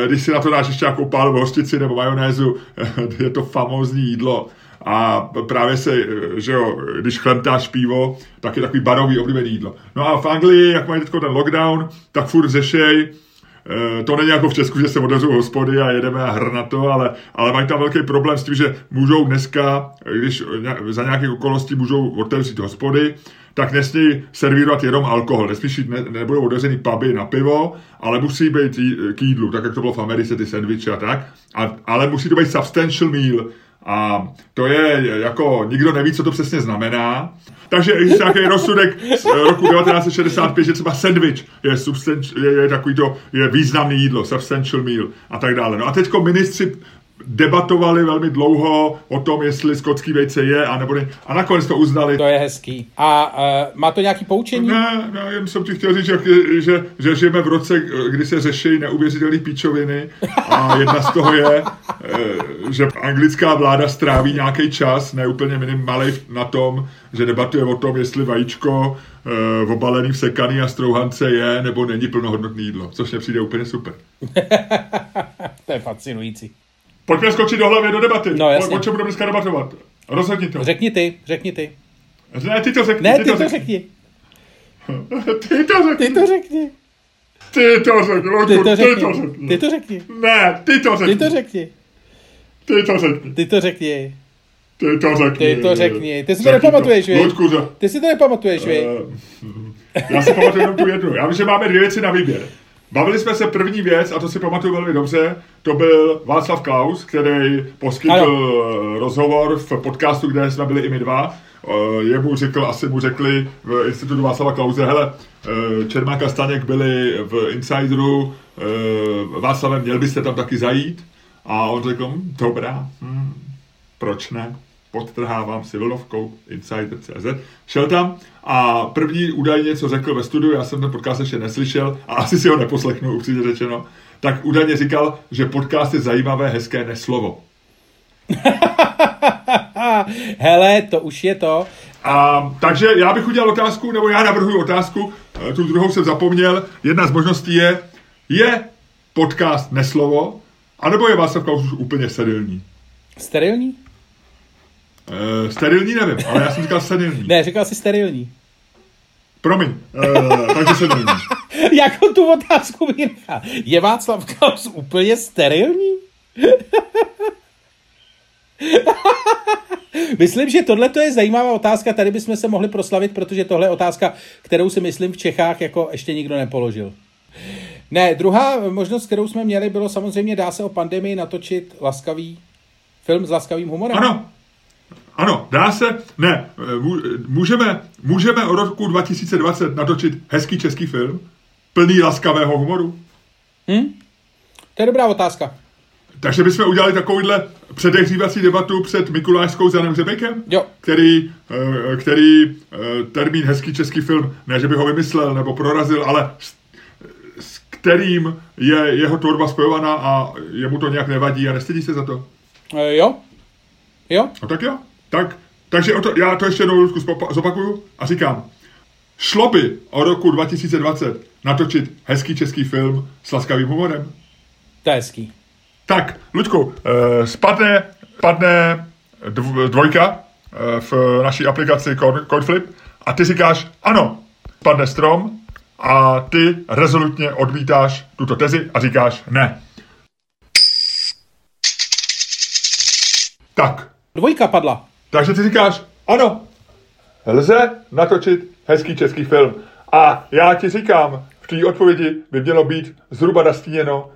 Když si na to dáš ještě nějakou pálovou hostici nebo majonézu, je to famózní jídlo a právě se, že jo, když chlemtáš pivo, tak je takový barový oblíbený jídlo. No a v Anglii, jak mají teď ten lockdown, tak furt řešej, eh, to není jako v Česku, že se otevřou hospody a jedeme a hr na to, ale, ale mají tam velký problém s tím, že můžou dneska, když za nějakých okolností můžou otevřít hospody, tak nesmí servírovat jenom alkohol. Nesmí jít, ne, nebudou otevřený puby na pivo, ale musí být k jídlu, tak jak to bylo v Americe, ty sandviče a tak. A, ale musí to být substantial meal, a to je jako, nikdo neví, co to přesně znamená. Takže je nějaký rozsudek z roku 1965, že třeba sandwich je, je, je takový to, je významný jídlo, substantial meal a tak dále. No a teďko ministři debatovali velmi dlouho o tom, jestli skotský vejce je, a nebo ne. A nakonec to uznali. To je hezký. A uh, má to nějaký poučení? Ne, ne, jen jsem ti chtěl říct, že, že, že žijeme v roce, kdy se řeší neuvěřitelné píčoviny a jedna z toho je, eh, že anglická vláda stráví nějaký čas, neúplně minimalej na tom, že debatuje o tom, jestli vajíčko uh, obalený v sekaný a strouhance je nebo není plnohodnotné jídlo, což mě přijde úplně super. to je fascinující. Pojďme skočit do hlavy do debaty. No, jasně. O, o čem budeme dneska debatovat? Rozhodni to. Řekni ty, řekni ty. Ne, ty to řekni. Ne, ty, ty to, řekni. řekni. ty to řekni. Ty to řekni. Ty to řekni, Loďku, ty to řekni. Ty to řekni. Ty to řekni. Ne, ty to řekni. Ty to řekni. Ty to řekni. Ty to řekni. Ty to řekni. Ty to řekni. Ty si to nepamatuješ, víš? Ty si to nepamatuješ, víš? Já si pamatuju jenom tu jednu. Já vím, že máme dvě věci na výběr. Bavili jsme se první věc, a to si pamatuju velmi dobře, to byl Václav Klaus, který poskytl ano. rozhovor v podcastu, kde jsme byli i my dva. Jemu řekl, asi mu řekli v institutu Václava Klauze, hele, e, Čermák a Staněk byli v Insideru, e, Václavem, měl byste tam taky zajít? A on řekl, hm, dobrá, hm, proč ne? Podtrhávám si vlnovkou Insider.cz. Šel tam a první údajně, co řekl ve studiu, já jsem ten podcast ještě neslyšel a asi si ho neposlechnu, upřímně řečeno, tak údajně říkal, že podcast je zajímavé, hezké neslovo. Hele, to už je to. A, takže já bych udělal otázku, nebo já navrhuji otázku, eh, tu druhou jsem zapomněl. Jedna z možností je, je podcast neslovo, anebo je Václav Klaus už úplně sterilní? Sterilní? Uh, sterilní nevím, ale já jsem říkal sterilní. ne, říkal jsi sterilní. Promiň, uh, takže sterilní. Jakou tu otázku vynechá? Je Václav Klaus úplně sterilní? myslím, že tohle je zajímavá otázka, tady bychom se mohli proslavit, protože tohle je otázka, kterou si myslím v Čechách jako ještě nikdo nepoložil. Ne, druhá možnost, kterou jsme měli, bylo samozřejmě, dá se o pandemii natočit laskavý film s laskavým humorem. Ano, ano, dá se, ne, můžeme, můžeme o roku 2020 natočit hezký český film, plný laskavého humoru? Hm? To je dobrá otázka. Takže bychom udělali takovýhle předehřívací debatu před Mikulášskou s Janem Řebejkem, jo. který, eh, který eh, termín hezký český film, ne že by ho vymyslel nebo prorazil, ale s, s kterým je jeho tvorba spojovaná a jemu to nějak nevadí a nestydí se za to. E, jo. Jo. No tak jo. Tak, takže o to, já to ještě jednou zopakuju a říkám, šlo by o roku 2020 natočit hezký český film s laskavým humorem? To je hezký. Tak, Luďku, eh, spadne, spadne dvojka eh, v naší aplikaci CoinFlip a ty říkáš ano, spadne strom a ty rezolutně odmítáš tuto tezi a říkáš ne. Tak. Dvojka padla. Takže ty říkáš, ano, lze natočit hezký český film. A já ti říkám, v té odpovědi by mělo být zhruba nastíněno,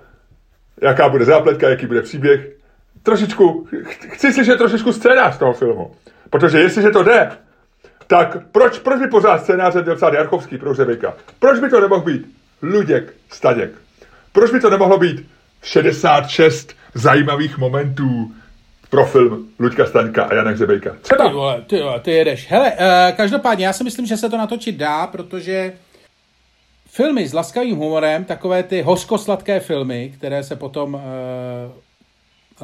jaká bude zápletka, jaký bude příběh. Trošičku, chci slyšet trošičku scénář toho filmu. Protože jestliže to jde, tak proč, proč by pořád scénáře měl psát Jarchovský pro Řebejka? Proč by to nemohl být Luděk Staděk? Proč by to nemohlo být 66 zajímavých momentů pro film Luďka Staňka a Jana Hřebejka. Třeba. Ty vole, ty vole, ty jedeš. Hele, uh, každopádně já si myslím, že se to natočit dá, protože filmy s laskavým humorem, takové ty hořkosladké filmy, které se potom uh,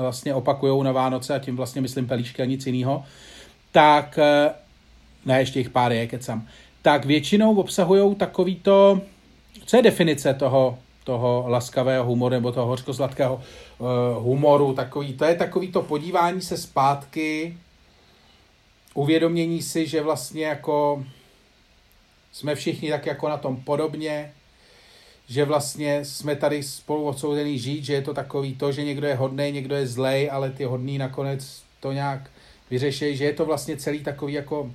vlastně opakují na Vánoce a tím vlastně myslím pelíšky a nic jiného, tak, uh, ne, ještě jich pár je, kecam, tak většinou obsahují takovýto, co je definice toho toho laskavého humoru nebo toho hořkozladkého uh, humoru. Takový, to je takový to podívání se zpátky, uvědomění si, že vlastně jako jsme všichni tak jako na tom podobně, že vlastně jsme tady spolu odsouzení žít, že je to takový to, že někdo je hodný, někdo je zlej, ale ty hodný nakonec to nějak vyřeší, že je to vlastně celý takový jako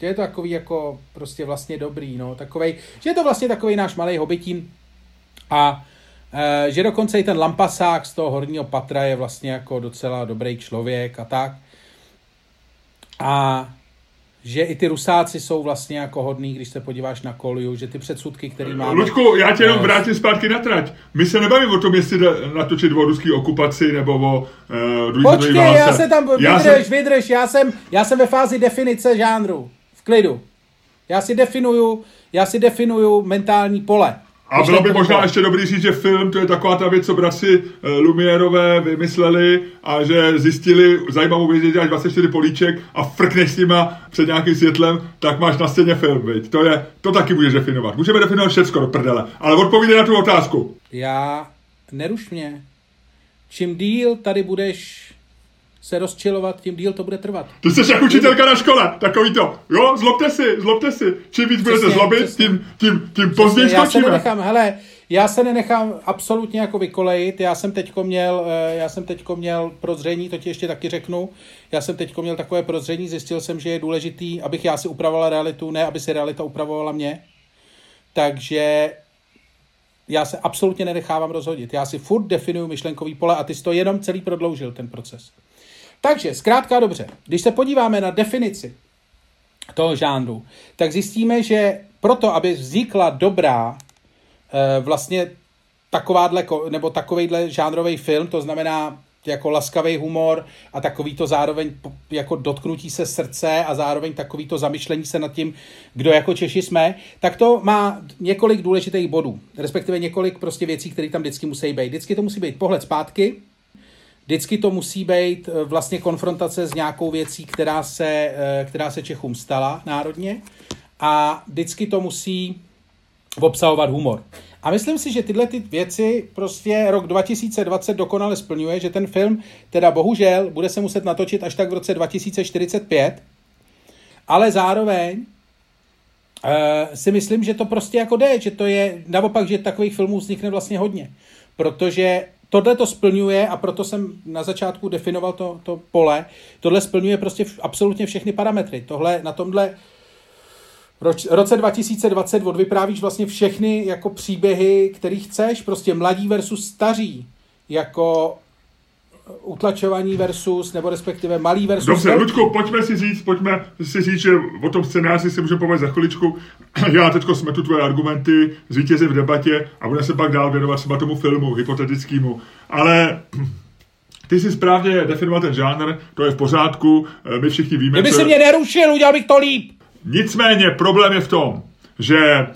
že je to takový jako prostě vlastně dobrý, no, takovej, že je to vlastně takový náš malý hobitín, a že dokonce i ten lampasák z toho horního patra je vlastně jako docela dobrý člověk a tak. A že i ty rusáci jsou vlastně jako hodný, když se podíváš na Koliu, že ty předsudky, který máme... Luďku, já tě jenom vrátím zpátky na trať. My se nebavíme o tom, jestli natočit o ruský okupaci nebo o uh, Počkej, já se tam, já vydrž, jsem... vydrž, já jsem, já jsem ve fázi definice žánru, v klidu. Já si definuju, já si definuju mentální pole. A bylo by možná ještě dobrý říct, že film to je taková ta věc, co bratři eh, Lumierové vymysleli a že zjistili zajímavou věc, že děláš 24 políček a frkneš s nima před nějakým světlem, tak máš na scéně film, viď? To, je, to taky můžeš definovat. Můžeme definovat všechno do prdele, ale odpovídej na tu otázku. Já, neruš mě. Čím díl tady budeš se rozčilovat, tím díl to bude trvat. Ty jsi jak učitelka na škole, takový to. Jo, zlobte si, zlobte si. Čím víc budete zlobit, přesně. tím, tím, tím později Já se nenechám, hele, já se nenechám absolutně jako vykolejit. Já jsem teďko měl, eh, já jsem teďko měl prozření, to ti ještě taky řeknu. Já jsem teďko měl takové prozření, zjistil jsem, že je důležitý, abych já si upravoval realitu, ne aby si realita upravovala mě. Takže já se absolutně nenechávám rozhodit. Já si furt definuju myšlenkový pole a ty jsi to jenom celý prodloužil, ten proces. Takže, zkrátka dobře, když se podíváme na definici toho žánru, tak zjistíme, že proto, aby vznikla dobrá eh, vlastně takováhle, nebo takovejhle žánrový film, to znamená jako laskavý humor a takový to zároveň jako dotknutí se srdce a zároveň takový to zamyšlení se nad tím, kdo jako Češi jsme, tak to má několik důležitých bodů, respektive několik prostě věcí, které tam vždycky musí být. Vždycky to musí být pohled zpátky, Vždycky to musí být eh, vlastně konfrontace s nějakou věcí, která se, eh, která se Čechům stala národně a vždycky to musí obsahovat humor. A myslím si, že tyhle ty věci prostě rok 2020 dokonale splňuje, že ten film teda bohužel bude se muset natočit až tak v roce 2045, ale zároveň uh, si myslím, že to prostě jako jde, že to je naopak, že takových filmů vznikne vlastně hodně. Protože tohle to splňuje a proto jsem na začátku definoval to, to pole. Tohle splňuje prostě absolutně všechny parametry. Tohle na tomhle roč, roce 2020 odvyprávíš vlastně všechny jako příběhy, který chceš, prostě mladí versus staří, jako utlačovaní versus, nebo respektive malý versus... Dobře, Ludku, pojďme si říct, pojďme si říct, že o tom scénáři si můžeme povědět za chviličku. Já teďko smetu tvoje argumenty, zvítězím v debatě a budeme se pak dál věnovat třeba tomu filmu, hypotetickému. Ale ty jsi správně definoval ten žánr, to je v pořádku, my všichni víme, Kdyby co... si mě nerušil, udělal bych to líp. Nicméně problém je v tom, že eh,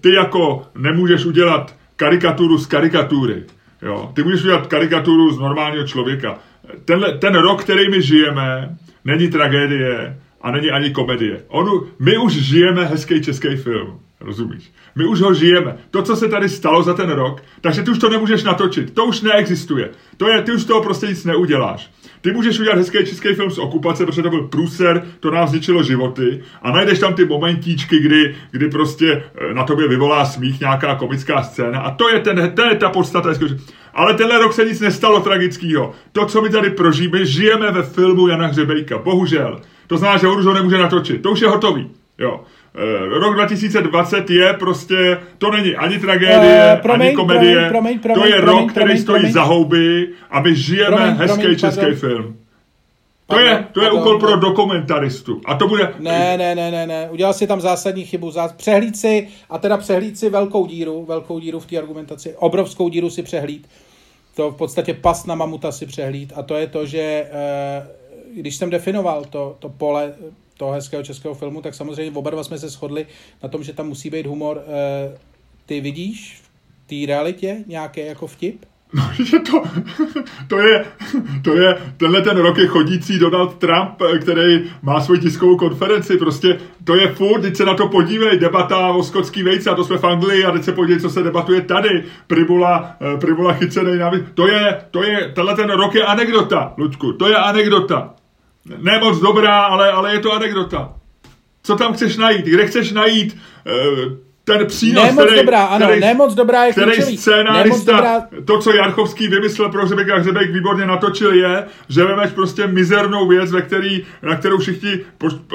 ty jako nemůžeš udělat karikaturu z karikatury. Jo? Ty můžeš udělat karikaturu z normálního člověka. Tenhle, ten rok, který my žijeme, není tragédie a není ani komedie. Onu, my už žijeme hezký český film. Rozumíš? My už ho žijeme. To, co se tady stalo za ten rok, takže ty už to nemůžeš natočit. To už neexistuje. To je, ty už toho prostě nic neuděláš. Ty můžeš udělat hezký český film z okupace, protože to byl průser, to nám zničilo životy a najdeš tam ty momentíčky, kdy, kdy prostě eh, na tobě vyvolá smích nějaká komická scéna a to je, ten, to je ta podstata. Ale tenhle rok se nic nestalo tragického. To, co my tady prožijeme, žijeme ve filmu Jana Hřebejka. Bohužel. To znamená, že už ho nemůže natočit. To už je hotový. Jo. Uh, rok 2020 je prostě, to není ani tragédie, uh, promiň, ani komedie, promiň, promiň, promiň, to je promiň, rok, který promiň, stojí promiň. za houby a my žijeme promiň, hezký promiň, český pardon. film. To je, to je pardon, úkol pro dokumentaristu. A to bude... Ne, ne, ne, ne, ne. Udělal si tam zásadní chybu. Přehlíd si, a teda přehlíd si velkou díru, velkou díru v té argumentaci, obrovskou díru si přehlíd. To v podstatě pas na mamuta si přehlíd. A to je to, že eh, když jsem definoval to, to pole toho hezkého českého filmu, tak samozřejmě oba dva jsme se shodli na tom, že tam musí být humor. Eh, ty vidíš v té realitě nějaké jako vtip? No, že to, to je, to je, tenhle ten rok je chodící Donald Trump, který má svoji tiskovou konferenci, prostě to je furt, teď se na to podívej, debata o skotský vejce, a to jsme v Anglii, a teď se podívej, co se debatuje tady, Pribula, eh, Pribula chycený na to je, to je, tenhle ten rok je anekdota, Ludku, to je anekdota. Ne moc dobrá, ale, ale je to anekdota. Co tam chceš najít? Kde chceš najít uh, ten přínos, ne moc který, dobrá, ano, který, ne moc dobrá je který scénárista, dobrá... to, co Jarchovský vymyslel pro Hřebek a Hřebek výborně natočil je, že vemeš prostě mizernou věc, ve který, na kterou všichni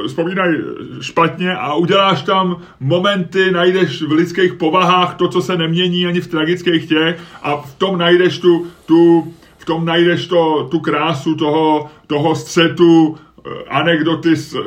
vzpomínají špatně a uděláš tam momenty, najdeš v lidských povahách to, co se nemění ani v tragických těch a v tom najdeš tu, tu v tom najdeš to, tu krásu toho, toho střetu, eh, anekdoty s uh,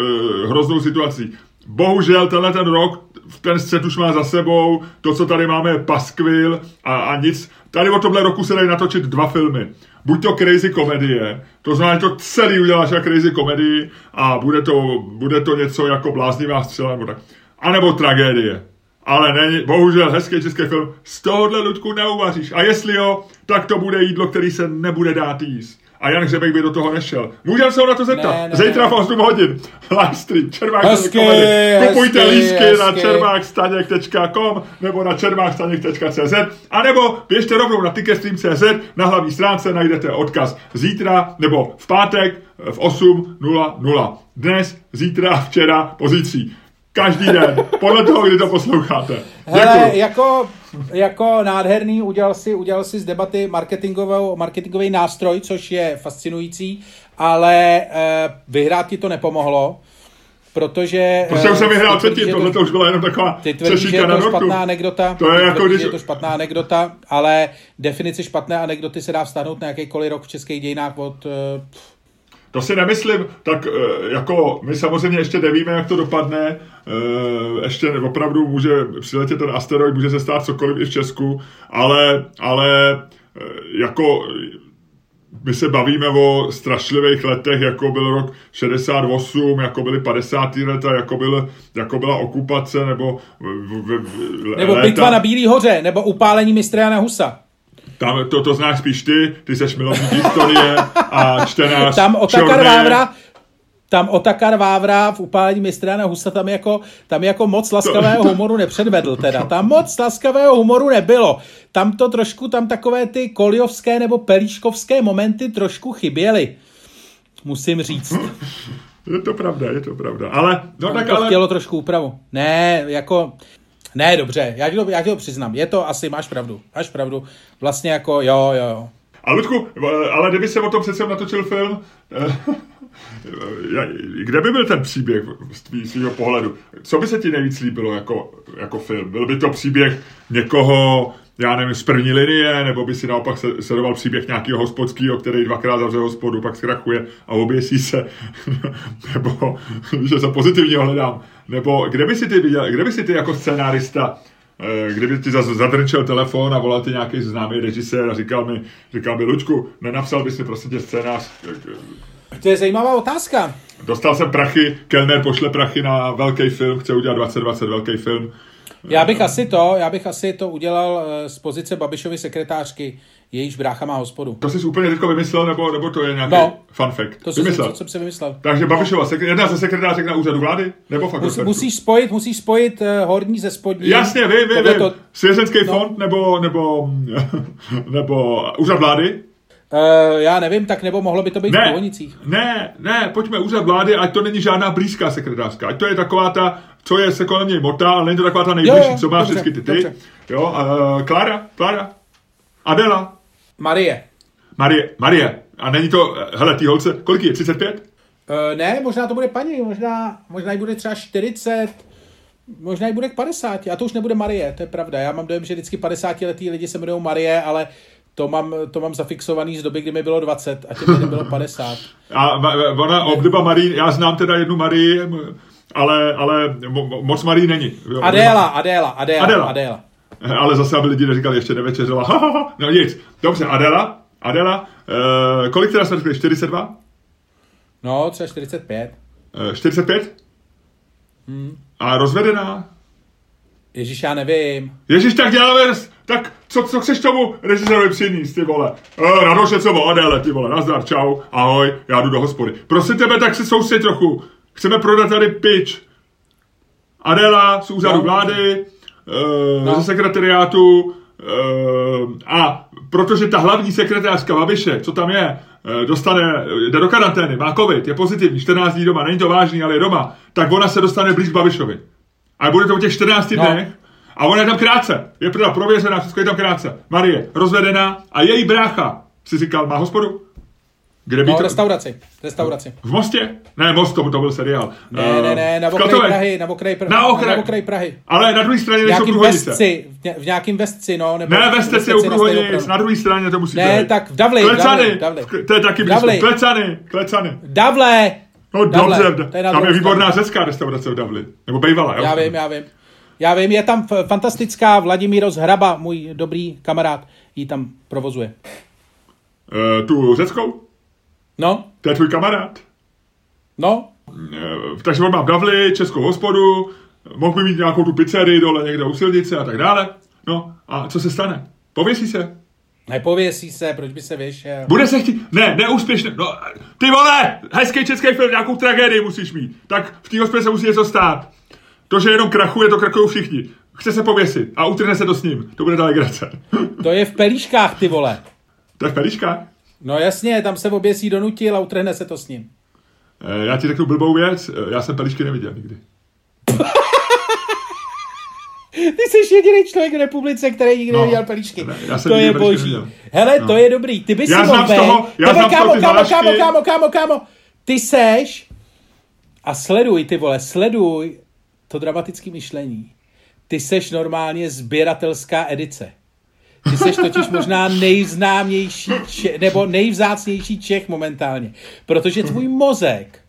hroznou situací. Bohužel tenhle ten rok ten střet už má za sebou, to, co tady máme, je paskvil a, a nic. Tady o tomhle roku se dají natočit dva filmy. Buď to crazy komedie, to znamená, že to celý uděláš jako crazy komedii a bude to, bude to něco jako bláznivá střela nebo tak. A nebo tragédie. Ale není, bohužel hezký český film, z tohohle Ludku neuvaříš. A jestli jo, tak to bude jídlo, který se nebude dát jíst a Jan Hřebek by do toho nešel. Můžeme se ho na to zeptat. Ne, ne, Zítra v 8 hodin. Live stream. Čermák hezky, Kupujte hezky, lístky hezky. na čermákstaněk.com nebo na čermákstaněk.cz a nebo běžte rovnou na ticketstream.cz na hlavní stránce najdete odkaz zítra nebo v pátek v 8.00. Dnes, zítra, včera, pozítří. Každý den, podle toho, kdy to posloucháte. Hele, jako, jako nádherný, udělal si, udělal si z debaty marketingový nástroj, což je fascinující, ale eh, vyhrát ti to nepomohlo, protože... Prostě už jsem vyhrál předtím, tohle to už byla jenom taková ty tvrdí, že je to špatná anekdota, to je jako když... je to špatná anekdota, ale definice špatné anekdoty se dá vztahnout na jakýkoliv rok v českých dějinách od... Eh, to si nemyslím, tak eh, jako my samozřejmě ještě nevíme, jak to dopadne, eh, ještě opravdu může přiletět ten asteroid, může se stát cokoliv i v Česku, ale, ale eh, jako my se bavíme o strašlivých letech, jako byl rok 68, jako byly 50. leta, jako, byl, jako byla okupace, nebo... V, v, v, nebo léta. bitva na Bílý hoře, nebo upálení mistra Husa. Tam, to, to znáš spíš ty, ty seš milovník historie a čtenář Tam Otakar Vávra, tam Otakar Vávra v upálení mistra Husa tam jako, tam jako moc laskavého humoru nepředvedl teda. Tam moc laskavého humoru nebylo. Tam to trošku, tam takové ty koliovské nebo pelíškovské momenty trošku chyběly. Musím říct. Je to pravda, je to pravda. Ale, no tak to ale... chtělo trošku úpravu. Ne, jako, ne, dobře, já ti, to, já ti to přiznám. Je to asi, máš pravdu, máš pravdu. Vlastně jako, jo, jo, jo. A Ludku, ale kdyby se o tom přece natočil film, eh, kde by byl ten příběh z tvého pohledu? Co by se ti nejvíc líbilo jako, jako film? Byl by to příběh někoho, já nevím, z první linie, nebo by si naopak sledoval příběh nějakého hospodského, který dvakrát zavře hospodu, pak zkrachuje a oběsí se, nebo, že se pozitivně hledám, nebo kde by si ty viděl, kde by si ty jako scenárista eh, kdyby ti zadrčel telefon a volal ti nějaký známý režisér a říkal mi, říkal mi, Lučku, nenapsal bys mi prostě tě scénář. To je zajímavá otázka. Dostal jsem prachy, Kellner pošle prachy na velký film, chce udělat 2020 velký film. Já bych asi to, já bych asi to udělal eh, z pozice Babišovy sekretářky, jejíž brácha má hospodu. To jsi úplně teďko vymyslel, nebo, nebo to je nějaký no, fun fact? To vymyslel. To jsem si vymyslel. Takže Babišova, sekre, jedna ze sekretářek na úřadu vlády? Nebo fakt Musí, musíš spojit, musíš spojit uh, horní ze spodní. Jasně, vím, vím, vím. To... Svěřenský no. fond nebo, nebo, nebo úřad vlády? Uh, já nevím, tak nebo mohlo by to být ne, v Bohonicích. Ne, ne, pojďme úřad vlády, ať to není žádná blízká sekretářka, ať to je taková ta, co je se kolem něj motá, ale není to taková ta nejbližší, jo, co má vždycky ty ty. Dobře. Jo, uh, Klára, Klára, Adela. Marie. Marie, Marie. A není to, hele, ty holce, kolik je, 35? Uh, ne, možná to bude paní, možná, možná jí bude třeba 40, Možná i bude k 50. A to už nebude Marie, to je pravda. Já mám dojem, že vždycky 50 letý lidi se jmenují Marie, ale to mám, to mám zafixovaný z doby, kdy mi bylo 20 a těm bylo 50. A ona, obdoba Marie, já znám teda jednu Marie, ale, ale moc Marie není. Adéla, Adéla, Adéla, Adéla. Adéla. Ale zase, aby lidi neříkali, ještě nevečeřela. no nic. Dobře, Adela, Adela, uh, kolik teda jsme řekli, 42? No, třeba 45. Uh, 45? Hmm. A rozvedená? Ježíš, já nevím. Ježíš, tak děláme, tak co, co chceš tomu režisérovi přinést, ty vole? E, Radoše, co Adele, ty vole, nazdar, čau, ahoj, já jdu do hospody. Prosím tebe, tak se soustřed trochu. Chceme prodat tady pitch. Adela z úřadu no. vlády, e, no. ze sekretariátu, e, a protože ta hlavní sekretářka Babiše, co tam je, dostane, jde do karantény, má covid, je pozitivní, 14 dní doma, není to vážný, ale je doma, tak ona se dostane blíž Babišovi. A bude to v těch 14 no. dnech a ona je tam krátce. Je teda prověřená, všechno je tam krátce. Marie, rozvedená a její brácha, si říkal, má hospodu? Kde by no, to... restauraci. Restauraci. V Mostě? Ne, Most, to, to byl seriál. Ne, ne, ne, na okraji Prahy, na okraji Prahy. Na okraji, na okraji Prahy. Ale na druhé straně nejsou průhonice. Vestci, v nějakým vestci, no. Nebo ne, vestci je u průhonic, na druhé straně to musí Ne, být. tak v Davli. Klecany, Davli, to je taky blízko. Klecany, klecany. Davle. No Davle, dobře, tam je výborná řecká restaurace v Davli. Nebo bejvala, jo? Já vím, já vím. Já vím, je tam fantastická Vladimír Hraba, můj dobrý kamarád, ji tam provozuje. Uh, tu řeckou? No. To je tvůj kamarád? No. Uh, takže on má Davli českou hospodu, mohl by mít nějakou tu pizzerii dole někde u silnice a tak dále. No, a co se stane? Pověsí se? Nepověsí se, proč by se vyšel? Bude se chtít, ne, neúspěšně, no, ty vole, hezký český film, nějakou tragédii musíš mít, tak v té hospodě se musí něco stát. To, že jenom krachuje, to krachují všichni. Chce se pověsit a utrhne se to s ním. To bude grace. To je v pelíškách, ty vole. To je v pelíškách? No jasně, tam se oběsí donutil a utrhne se to s ním. E, já ti řeknu blbou věc, eh, já jsem pelíšky neviděl nikdy. Ty jsi jediný člověk v republice, který nikdy no, neviděl pelíšky. Ne, já jsem to je boží. Neviděl. Hele, no. to je dobrý. Ty bys já si mohl toho, já Tebe, kámo, kámo, kámo, kámo, kámo, kámo. Ty seš a sleduj, ty vole, sleduj to dramatické myšlení. Ty seš normálně sběratelská edice. Ty seš totiž možná nejznámější Čech, nebo nejvzácnější Čech momentálně. Protože tvůj mozek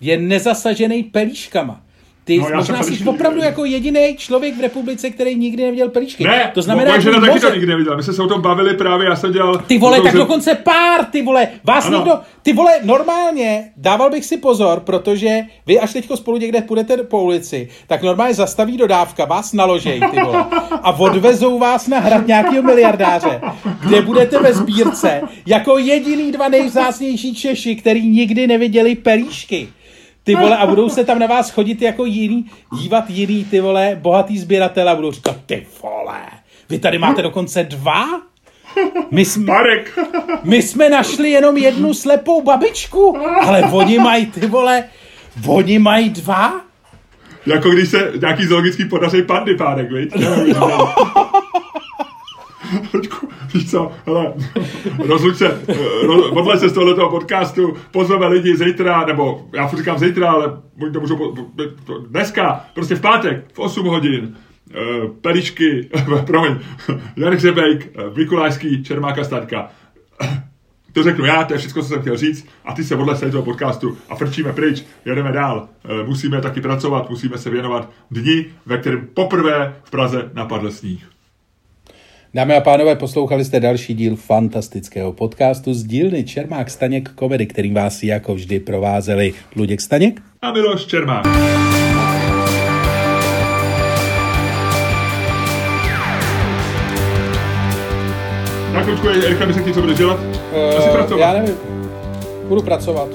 je nezasažený pelíškama. Ty no, možná jsi opravdu jako jediný člověk v republice, který nikdy neviděl pelíšky. Ne, to znamená, že taky to nikdy neviděl. My jsme se o tom bavili právě, já jsem dělal... Ty vole, tak že... dokonce pár, ty vole, vás ano. někdo... Ty vole, normálně dával bych si pozor, protože vy až teďko spolu někde půjdete po ulici, tak normálně zastaví dodávka, vás naložej, ty vole, a odvezou vás na hrad nějakého miliardáře, kde budete ve sbírce jako jediný dva nejvzácnější Češi, který nikdy neviděli pelíšky. Ty vole, a budou se tam na vás chodit jako jiný, dívat jiný, ty vole, bohatý sběratel a budou říkat, ty vole, vy tady máte dokonce dva? My jsme, Marek. my jsme našli jenom jednu slepou babičku, ale oni mají, ty vole, oni mají dva? Jako když se nějaký zoologický podaří pandy párek, viď? No. Víš co, hele, rozluč se, roz, se z tohoto podcastu, pozveme lidi zítra, nebo já furt říkám zítra, ale oni to můžou, dneska, prostě v pátek, v 8 hodin, eh, Pelišky, promiň, Jan Hřebejk, eh, Mikulášský, Čermáka Staďka. To řeknu já, to je všechno, co jsem chtěl říct. A ty se odle toho podcastu a frčíme pryč, jedeme dál. Eh, musíme taky pracovat, musíme se věnovat dni, ve kterém poprvé v Praze napadl sníh. Dámy a pánové, poslouchali jste další díl fantastického podcastu z dílny Čermák Staněk komedy, kterým vás jako vždy provázeli Luděk Staněk a Miloš Čermák. Na končku, Erika, mi řekni, co budeš dělat? Uh, Asi pracovat. Já nevím. Budu pracovat.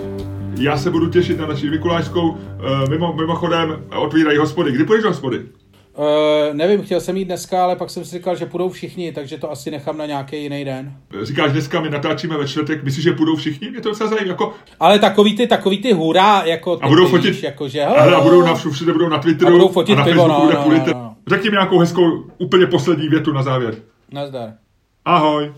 Já se budu těšit na naši Mikulášskou. Uh, mimo, mimochodem, otvírají hospody. Kdy půjdeš do hospody? Uh, nevím, chtěl jsem jít dneska, ale pak jsem si říkal, že půjdou všichni, takže to asi nechám na nějaký jiný den. Říkáš, dneska my natáčíme ve čtvrtek, myslíš, že půjdou všichni? Mě to docela zajímavé. Jako... Ale takový ty, takový ty hurá, jako ty, a budou fotit, víš, jako, že, a, a budou na všude budou na Twitteru a, budou fotit a na pivo, Facebooku no, no, no, no. Řekni mi nějakou hezkou, úplně poslední větu na závěr. Nazdar. Ahoj.